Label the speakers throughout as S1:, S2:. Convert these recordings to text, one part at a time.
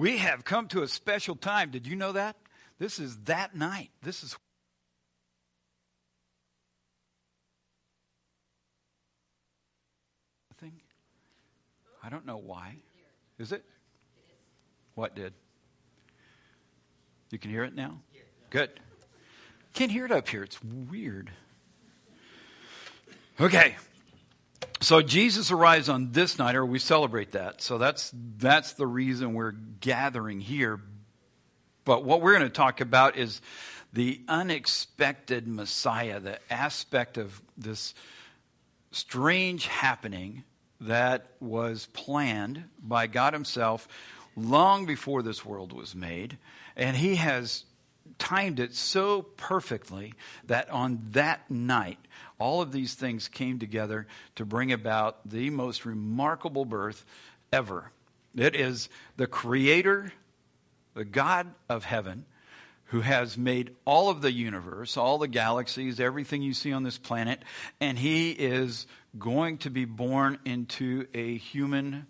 S1: We have come to a special time. Did you know that? This is that night. This is thing. I don't know why. Is it? What did? You can hear it now? Good. Can't hear it up here. It's weird. Okay. So Jesus arrives on this night, or we celebrate that. So that's that's the reason we're gathering here. But what we're going to talk about is the unexpected Messiah, the aspect of this strange happening that was planned by God Himself long before this world was made. And He has timed it so perfectly that on that night, all of these things came together to bring about the most remarkable birth ever. It is the Creator, the God of heaven, who has made all of the universe, all the galaxies, everything you see on this planet, and He is going to be born into a human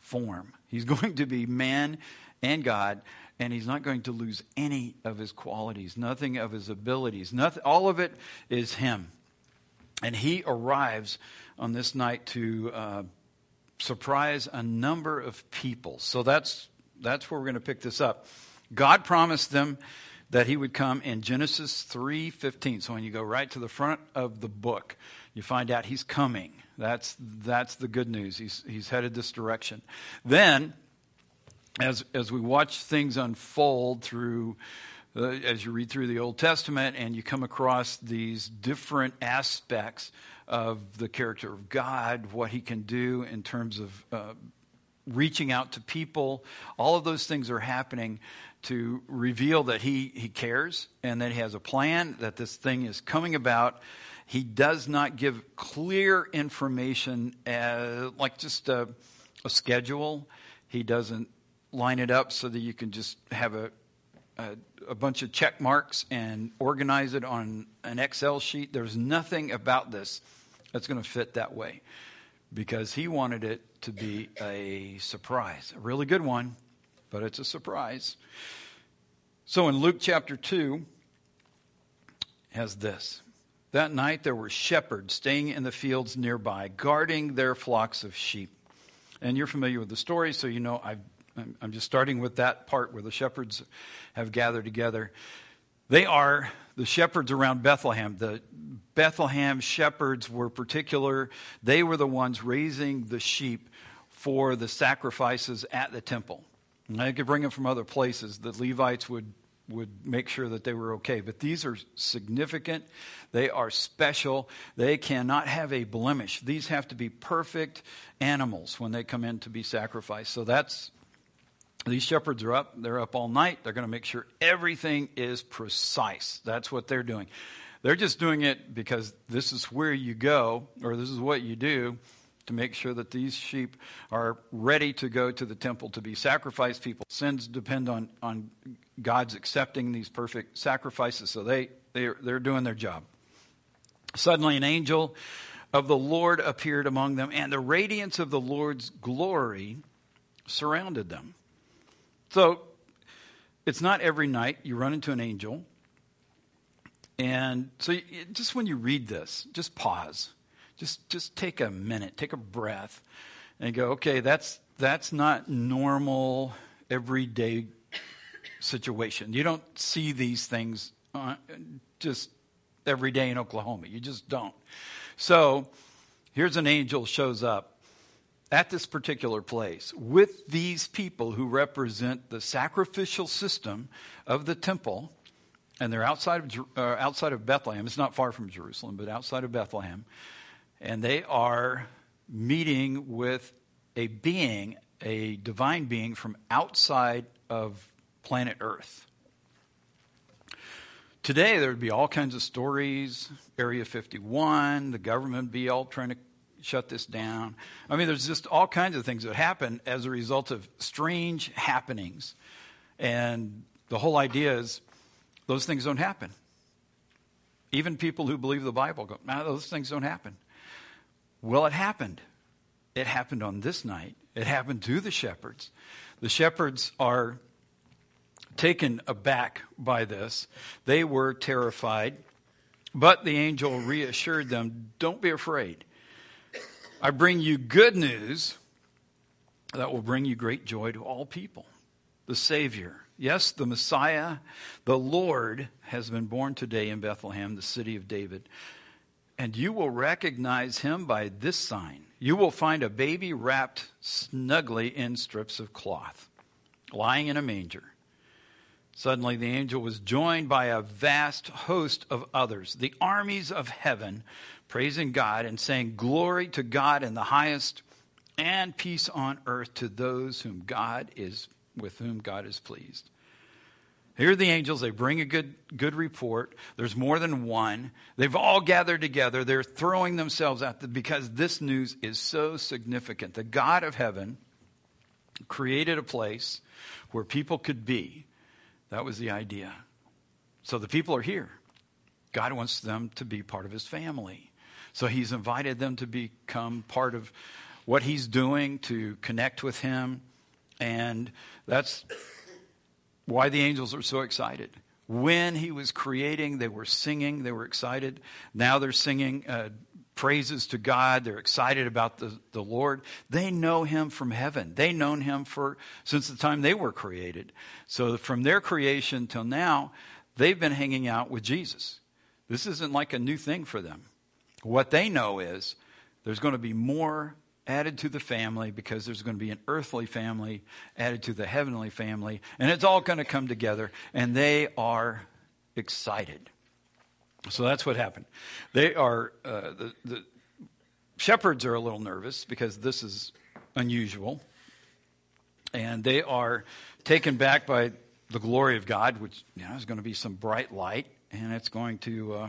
S1: form. He's going to be man and God, and he's not going to lose any of his qualities, nothing of his abilities. Nothing, all of it is him. And he arrives on this night to uh, surprise a number of people. So that's, that's where we're going to pick this up. God promised them that he would come in Genesis 3:15. So when you go right to the front of the book, you find out he's coming. That's that's the good news. He's he's headed this direction. Then as as we watch things unfold through uh, as you read through the Old Testament and you come across these different aspects of the character of God, what he can do in terms of uh, reaching out to people, all of those things are happening to reveal that he, he cares and that he has a plan, that this thing is coming about. He does not give clear information, as, like just a, a schedule. He doesn't line it up so that you can just have a, a, a, bunch of check marks and organize it on an Excel sheet. There's nothing about this that's going to fit that way because he wanted it to be a surprise, a really good one, but it's a surprise. So in Luke chapter 2, has this. That night there were shepherds staying in the fields nearby, guarding their flocks of sheep. And you're familiar with the story, so you know i I'm just starting with that part where the shepherds have gathered together. They are the shepherds around Bethlehem. The Bethlehem shepherds were particular. They were the ones raising the sheep for the sacrifices at the temple. And they could bring them from other places. The Levites would would make sure that they were okay. But these are significant. They are special. They cannot have a blemish. These have to be perfect animals when they come in to be sacrificed. So that's these shepherds are up. They're up all night. They're going to make sure everything is precise. That's what they're doing. They're just doing it because this is where you go, or this is what you do to make sure that these sheep are ready to go to the temple to be sacrificed. People's sins depend on, on God's accepting these perfect sacrifices, so they, they're, they're doing their job. Suddenly, an angel of the Lord appeared among them, and the radiance of the Lord's glory surrounded them. So, it's not every night you run into an angel. And so, just when you read this, just pause just just take a minute, take a breath, and go, okay, that's that's not normal everyday situation. You don't see these things uh, just every day in Oklahoma. You just don't. So here's an angel shows up at this particular place with these people who represent the sacrificial system of the temple, and they're outside of uh, outside of Bethlehem. It's not far from Jerusalem, but outside of Bethlehem and they are meeting with a being, a divine being from outside of planet Earth. Today, there would be all kinds of stories. Area 51, the government be all trying to shut this down. I mean, there's just all kinds of things that happen as a result of strange happenings. And the whole idea is those things don't happen. Even people who believe the Bible go, no, those things don't happen. Well, it happened. It happened on this night, It happened to the shepherds. The shepherds are taken aback by this. They were terrified, but the angel reassured them don't be afraid. I bring you good news that will bring you great joy to all people. The Savior, yes, the Messiah, the Lord, has been born today in Bethlehem, the city of David. And you will recognize him by this sign. You will find a baby wrapped snugly in strips of cloth, lying in a manger. Suddenly, the angel was joined by a vast host of others, the armies of heaven, praising God and saying, Glory to God in the highest, and peace on earth to those whom God is with whom God is pleased. Here are the angels. They bring a good, good report. There's more than one. They've all gathered together. They're throwing themselves at the, because this news is so significant. The God of heaven created a place where people could be. That was the idea. So the people are here. God wants them to be part of his family. So he's invited them to become part of what he's doing, to connect with him. And that's why the angels are so excited. When he was creating, they were singing, they were excited. Now they're singing uh, praises to God. They're excited about the, the Lord. They know him from heaven. They known him for since the time they were created. So from their creation till now, they've been hanging out with Jesus. This isn't like a new thing for them. What they know is there's going to be more added to the family because there's going to be an earthly family added to the heavenly family, and it's all going to come together, and they are excited. So that's what happened. They are, uh, the, the shepherds are a little nervous because this is unusual, and they are taken back by the glory of God, which you know, is going to be some bright light, and it's going to uh,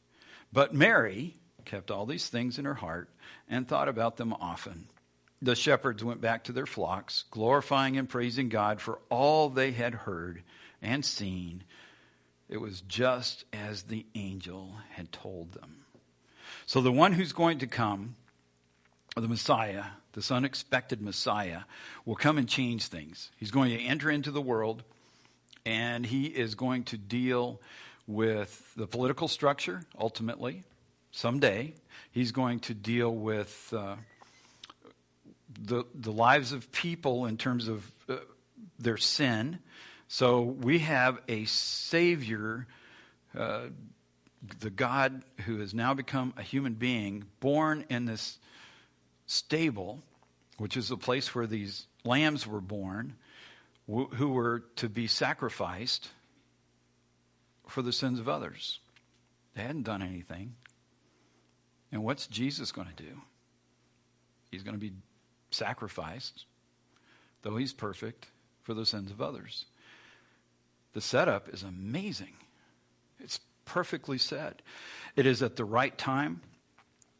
S1: But Mary kept all these things in her heart, and thought about them often. The shepherds went back to their flocks, glorifying and praising God for all they had heard and seen. It was just as the angel had told them. So the one who's going to come, the Messiah, this unexpected Messiah, will come and change things. He's going to enter into the world, and he is going to deal with the political structure, ultimately, someday. He's going to deal with uh, the, the lives of people in terms of uh, their sin. So we have a Savior, uh, the God who has now become a human being, born in this stable, which is the place where these lambs were born, who were to be sacrificed for the sins of others. They hadn't done anything. And what's Jesus going to do? He's going to be sacrificed, though he's perfect, for the sins of others. The setup is amazing. It's perfectly set. It is at the right time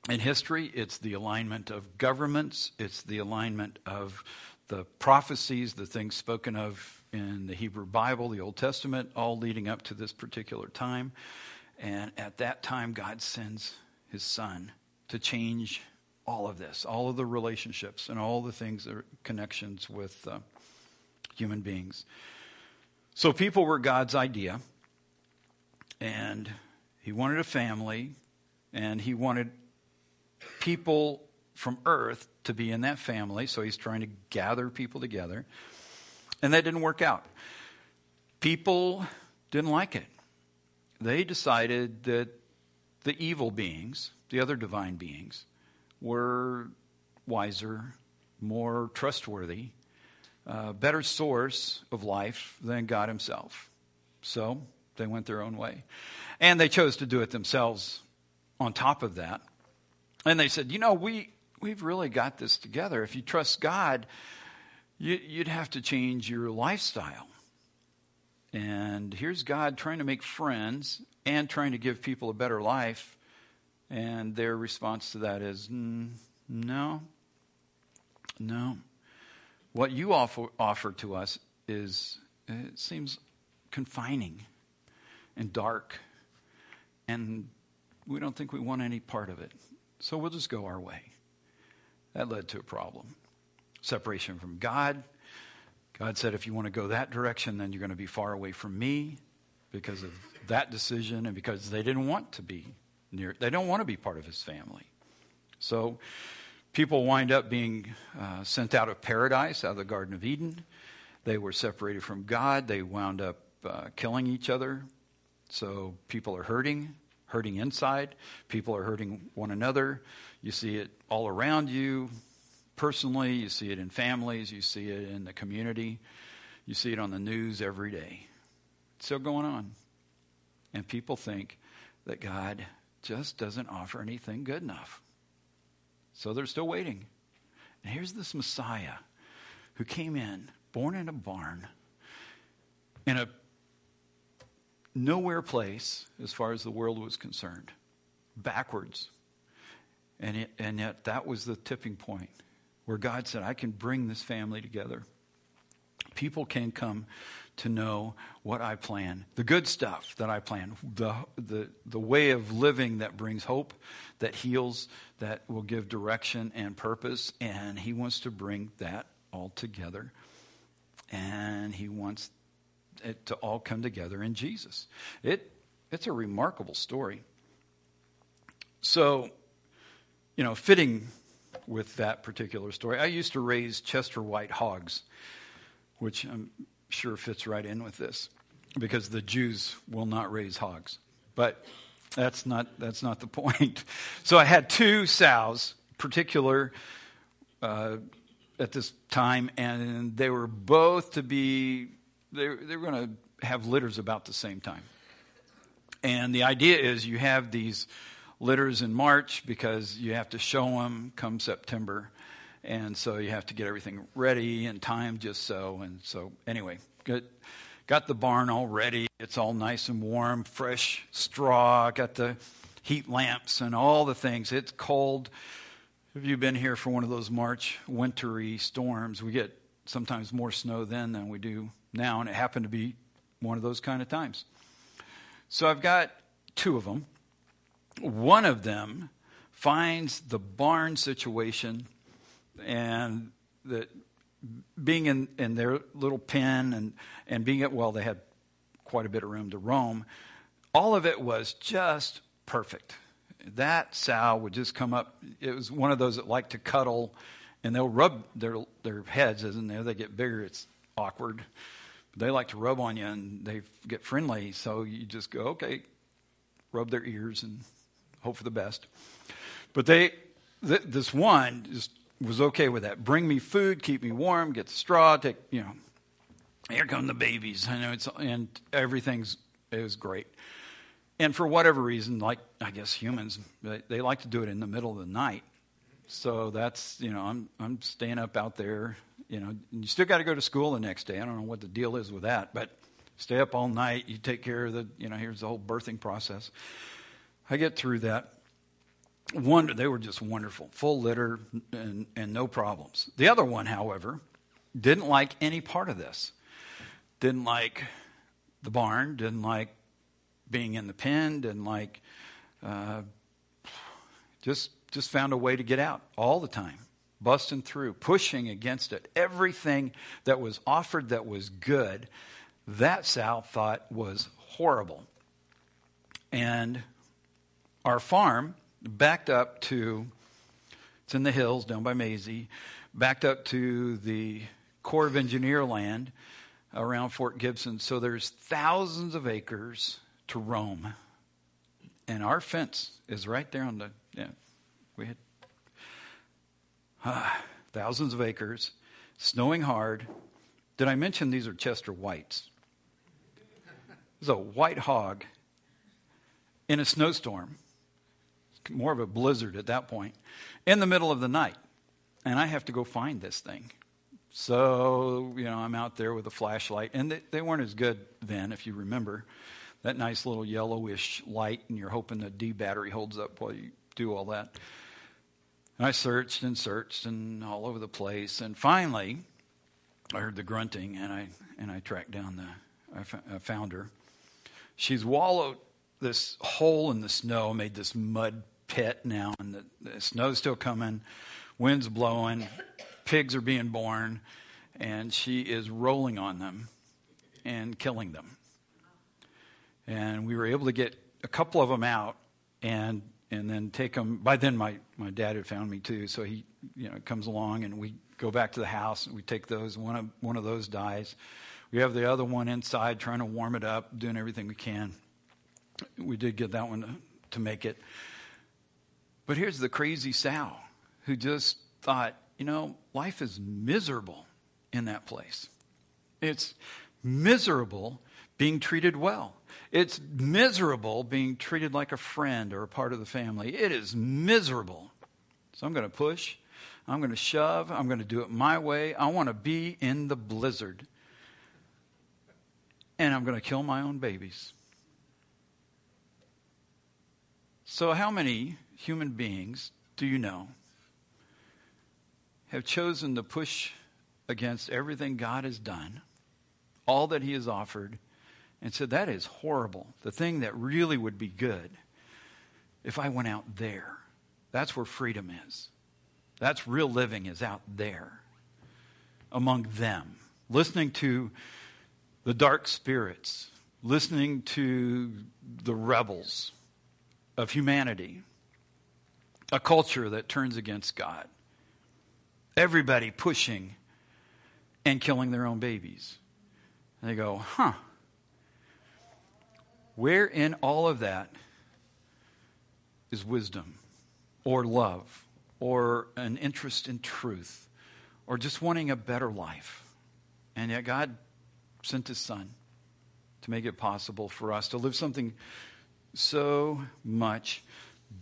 S1: in history. It's the alignment of governments, it's the alignment of the prophecies, the things spoken of in the Hebrew Bible, the Old Testament, all leading up to this particular time. And at that time, God sends his son to change all of this, all of the relationships and all the things that are connections with uh, human beings. So people were God's idea, and he wanted a family, and he wanted people from earth to be in that family, so he's trying to gather people together. And that didn't work out. People didn't like it. They decided that the evil beings, the other divine beings, were wiser, more trustworthy, uh, better source of life than God Himself. So they went their own way. And they chose to do it themselves on top of that. And they said, you know, we, we've really got this together. If you trust God, you'd have to change your lifestyle. And here's God trying to make friends and trying to give people a better life. And their response to that is no, no. What you offer, offer to us is, it seems confining and dark. And we don't think we want any part of it. So we'll just go our way. That led to a problem. Separation from God. God said, if you want to go that direction, then you're going to be far away from me because of that decision and because they didn't want to be near, they don't want to be part of his family. So people wind up being uh, sent out of paradise, out of the Garden of Eden. They were separated from God. They wound up uh, killing each other. So people are hurting, hurting inside. People are hurting one another. You see it all around you personally, you see it in families, you see it in the community, you see it on the news every day. It's still going on. And people think that God just doesn't offer anything good enough. So they're still waiting. And here's this Messiah who came in, born in a barn, in a nowhere place as far as the world was concerned, backwards. And, it, and yet that was the tipping point where God said, I can bring this family together. People can come to know what I plan, the good stuff that I plan, the, the, the way of living that brings hope, that heals, that will give direction and purpose. And He wants to bring that all together. And He wants it to all come together in Jesus. It, it's a remarkable story. So, you know, fitting with that particular story, I used to raise Chester White hogs, which I'm sure fits right in with this because the Jews will not raise hogs. But that's not, that's not the point. So I had two sows, particular, uh, at this time, and they were both to be they, they were going to have litters about the same time. And the idea is you have these litters in March because you have to show them come September. And so you have to get everything ready and time just so. And so, anyway, good. Got the barn all ready. It's all nice and warm, fresh straw. Got the heat lamps and all the things. It's cold. Have you been here for one of those March wintry storms? We get sometimes more snow then than we do now, and it happened to be one of those kind of times. So I've got two of them. One of them finds the barn situation and that being in, in their little pen and, and being at, well, they had quite a bit of room to roam. All of it was just perfect. That sow would just come up. It was one of those that like to cuddle, and they'll rub their their heads, isn't there? They get bigger. It's awkward they like to rub on you and they get friendly. So you just go, okay, rub their ears and hope for the best. But they, th- this one just was okay with that. Bring me food, keep me warm, get the straw, take, you know, here come the babies. I know it's, and everything's, it was great. And for whatever reason, like I guess humans, they, they like to do it in the middle of the night. So that's, you know, I'm, I'm staying up out there you know, you still got to go to school the next day. I don't know what the deal is with that, but stay up all night. You take care of the, you know, here's the whole birthing process. I get through that. One, they were just wonderful, full litter and, and no problems. The other one, however, didn't like any part of this. Didn't like the barn, didn't like being in the pen, didn't like, uh, just just found a way to get out all the time busting through, pushing against it. Everything that was offered that was good, that Sal thought was horrible. And our farm backed up to, it's in the hills down by Mazie, backed up to the Corps of Engineer land around Fort Gibson. So there's thousands of acres to roam. And our fence is right there on the, yeah, we had Ah, thousands of acres, snowing hard. Did I mention these are Chester Whites? This is a white hog in a snowstorm, more of a blizzard at that point. in the middle of the night. And I have to go find this thing. So, you know, I'm out there with a flashlight. And they, they weren't as good then, if you remember. That nice little yellowish light, and you're hoping the D battery holds up while you do all that. And I searched and searched and all over the place. And finally, I heard the grunting, and I, and I tracked down the, I found her. She's wallowed this hole in the snow, made this mud pit now, and the, the snow's still coming, wind's blowing, pigs are being born, and she is rolling on them and killing them. And we were able to get a couple of them out and and then take them. By then, my, my dad had found me too, so he you know comes along and we go back to the house and we take those. One of one of those dies. We have the other one inside, trying to warm it up, doing everything we can. We did get that one to, to make it. But here's the crazy sow who just thought, you know, life is miserable in that place. It's miserable being treated well. It's miserable being treated like a friend or a part of the family. It is miserable. So I'm going to push. I'm going to shove. I'm going to do it my way. I want to be in the blizzard. And I'm going to kill my own babies. So, how many human beings do you know have chosen to push against everything God has done, all that He has offered, and said, That is horrible. The thing that really would be good if I went out there. That's where freedom is. That's real living, is out there among them, listening to the dark spirits, listening to the rebels of humanity, a culture that turns against God, everybody pushing and killing their own babies. And they go, huh, where in all of that is wisdom or love or an interest in truth or just wanting a better life? And yet God sent his son to make it possible for us to live something so much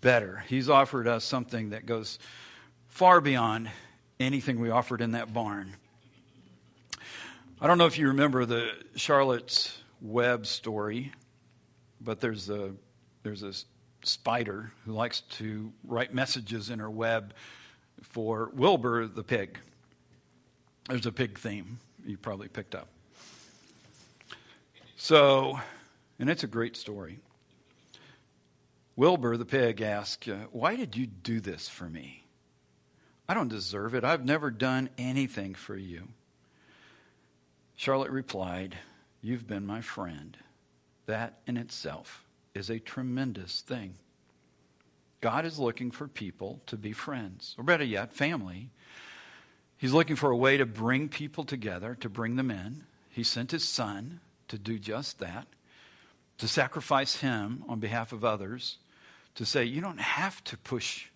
S1: better. He's offered us something that goes far beyond anything we offered in that barn. I don't know if you remember the Charlotte's Web story but there's a there's a spider who likes to write messages in her web for Wilbur the pig. There's a pig theme you probably picked up. So, and it's a great story. Wilbur the pig asked, uh, Why did you do this for me? I don't deserve it. I've never done anything for you. Charlotte replied, You've been my friend. That in itself is a tremendous thing. God is looking for people to be friends, or better yet, family. He's looking for a way to bring people together, to bring them in. He sent his son to do just that, to sacrifice him on behalf of others, to say, you don't have to push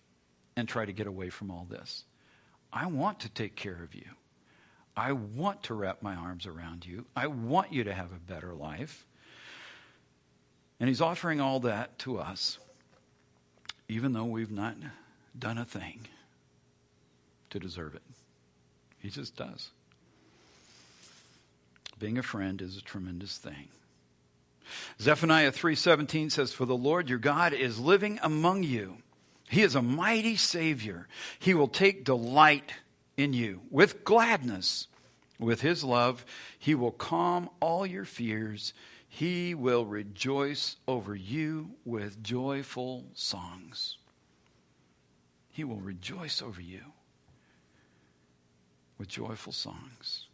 S1: and try to get away from all this. I want to take care of you. I want to wrap my arms around you. I want you to have a better life. And he's offering all that to us, even though we've not done a thing to deserve it. He just does. Being a friend is a tremendous thing. Zephaniah 3:17 says for the Lord your God is living among you. He is a mighty savior. He will take delight in you with gladness. With his love, he will calm all your fears he will rejoice over you with joyful songs. He will rejoice over you with joyful songs.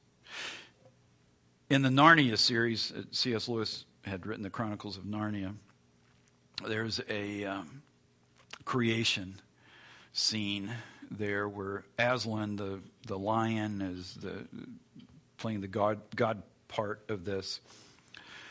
S1: In the Narnia series, C.S. Lewis had written the Chronicles of Narnia. There's a um, creation scene there where Aslan, the, the lion, is the, playing the God, God part of this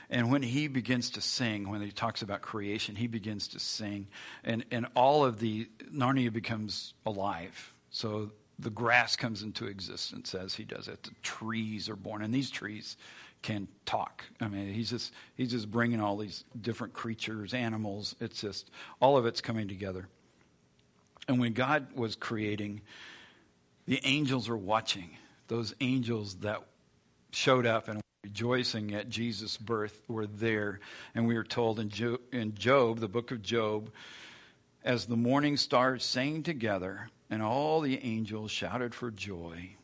S1: and when he begins to sing, when he talks about creation, he begins to sing. And, and all of the, Narnia becomes alive. So the grass comes into existence as he does it. The trees are born. And these trees can talk. I mean, he's just, he's just bringing all these different creatures, animals. It's just, all of it's coming together. And when God was creating, the angels were watching. Those angels that showed up and rejoicing at Jesus' birth were there. And we are told in Job, in Job, the book of Job, as the morning stars sang together and all the angels shouted for joy.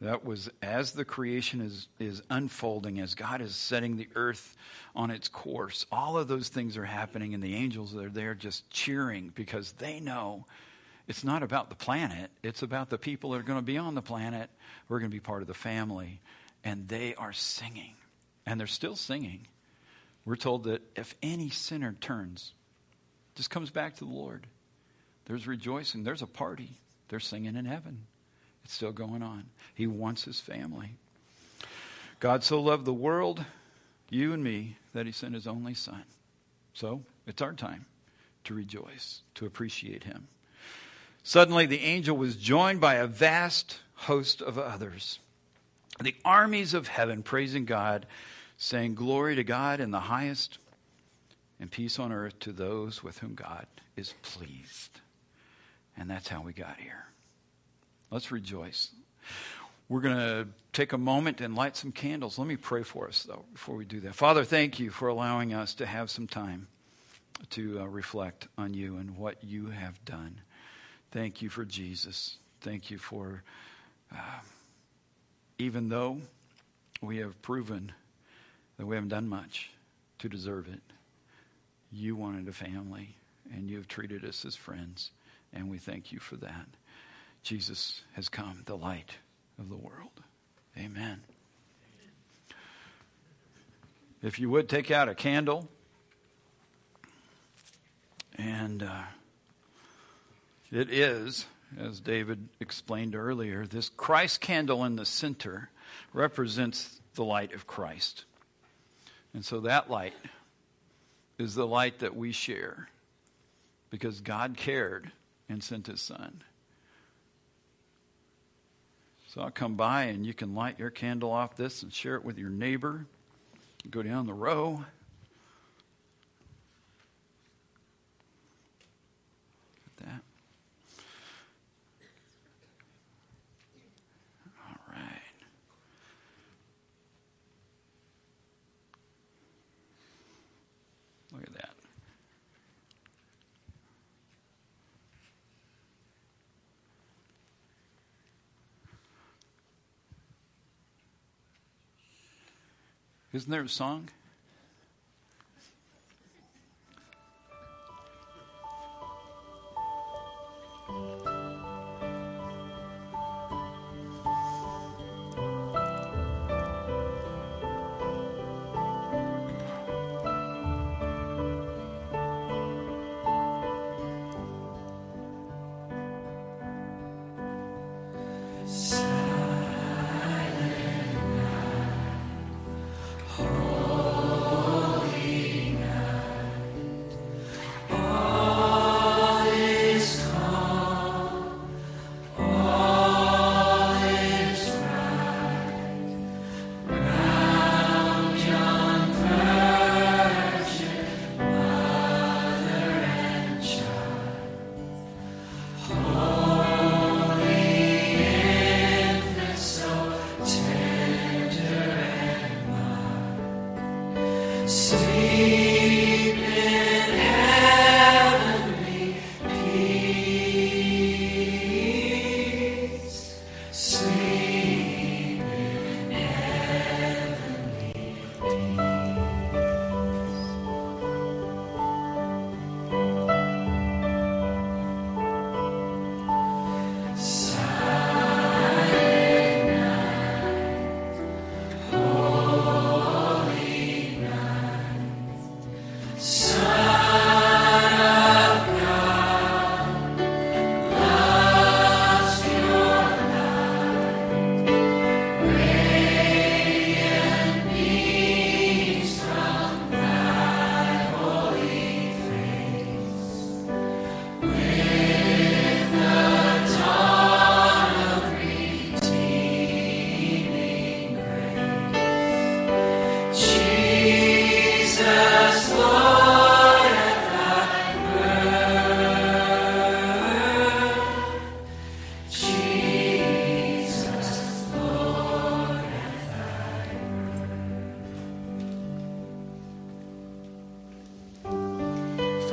S1: That was as the creation is, is unfolding, as God is setting the earth on its course. All of those things are happening, and the angels are there just cheering because they know it's not about the planet, it's about the people that are going to be on the planet. We're going to be part of the family. And they are singing, and they're still singing. We're told that if any sinner turns, just comes back to the Lord, there's rejoicing, there's a party, they're singing in heaven. It's still going on. He wants his family. God so loved the world, you and me, that he sent his only son. So it's our time to rejoice, to appreciate him. Suddenly, the angel was joined by a vast host of others, the armies of heaven praising God, saying, Glory to God in the highest, and peace on earth to those with whom God is pleased. And that's how we got here. Let's rejoice. We're going to take a moment and light some candles. Let me pray for us, though, before we do that. Father, thank you for allowing us to have some time to uh, reflect on you and what you have done. Thank you for Jesus. Thank you for, uh, even though we have proven that we haven't done much to deserve it, you wanted a family and you have treated us as friends, and we thank you for that. Jesus has come, the light of the world. Amen. If you would take out a candle, and uh, it is, as David explained earlier, this Christ candle in the center represents the light of Christ. And so that light is the light that we share because God cared and sent his son. So I'll come by and you can light your candle off this and share it with your neighbor. Go down the row. that. All right. Look at that. Isn't there a song?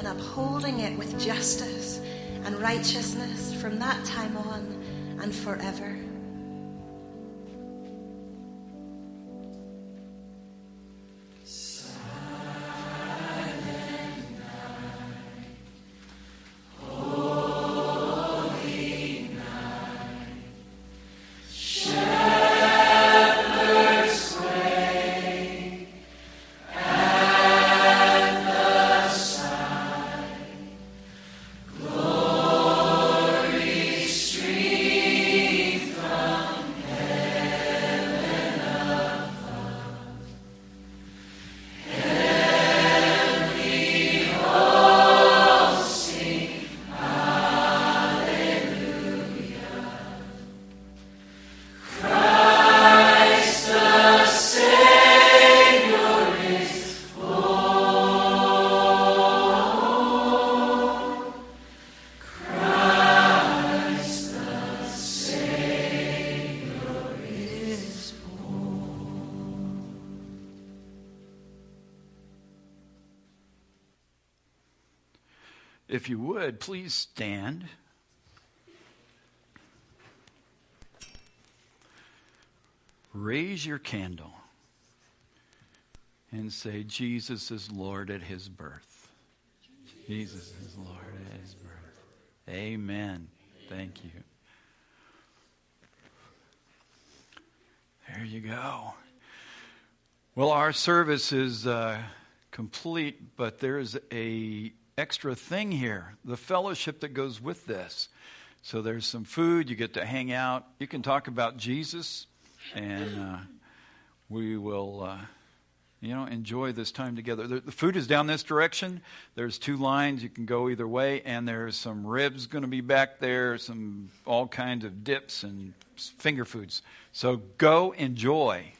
S2: and upholding it with justice and righteousness from that time on and forever.
S1: If you would, please stand. Raise your candle and say, Jesus is Lord at his birth. Jesus is Lord at his birth. Amen. Thank you. There you go. Well, our service is uh, complete, but there's a extra thing here the fellowship that goes with this. So there's some food, you get to hang out, you can talk about Jesus, and uh, we will. Uh, you know, enjoy this time together. The, the, food is down this direction. There's two lines. You can go either way, and there's some ribs going to be back there, some all kinds of dips and finger foods. So go enjoy.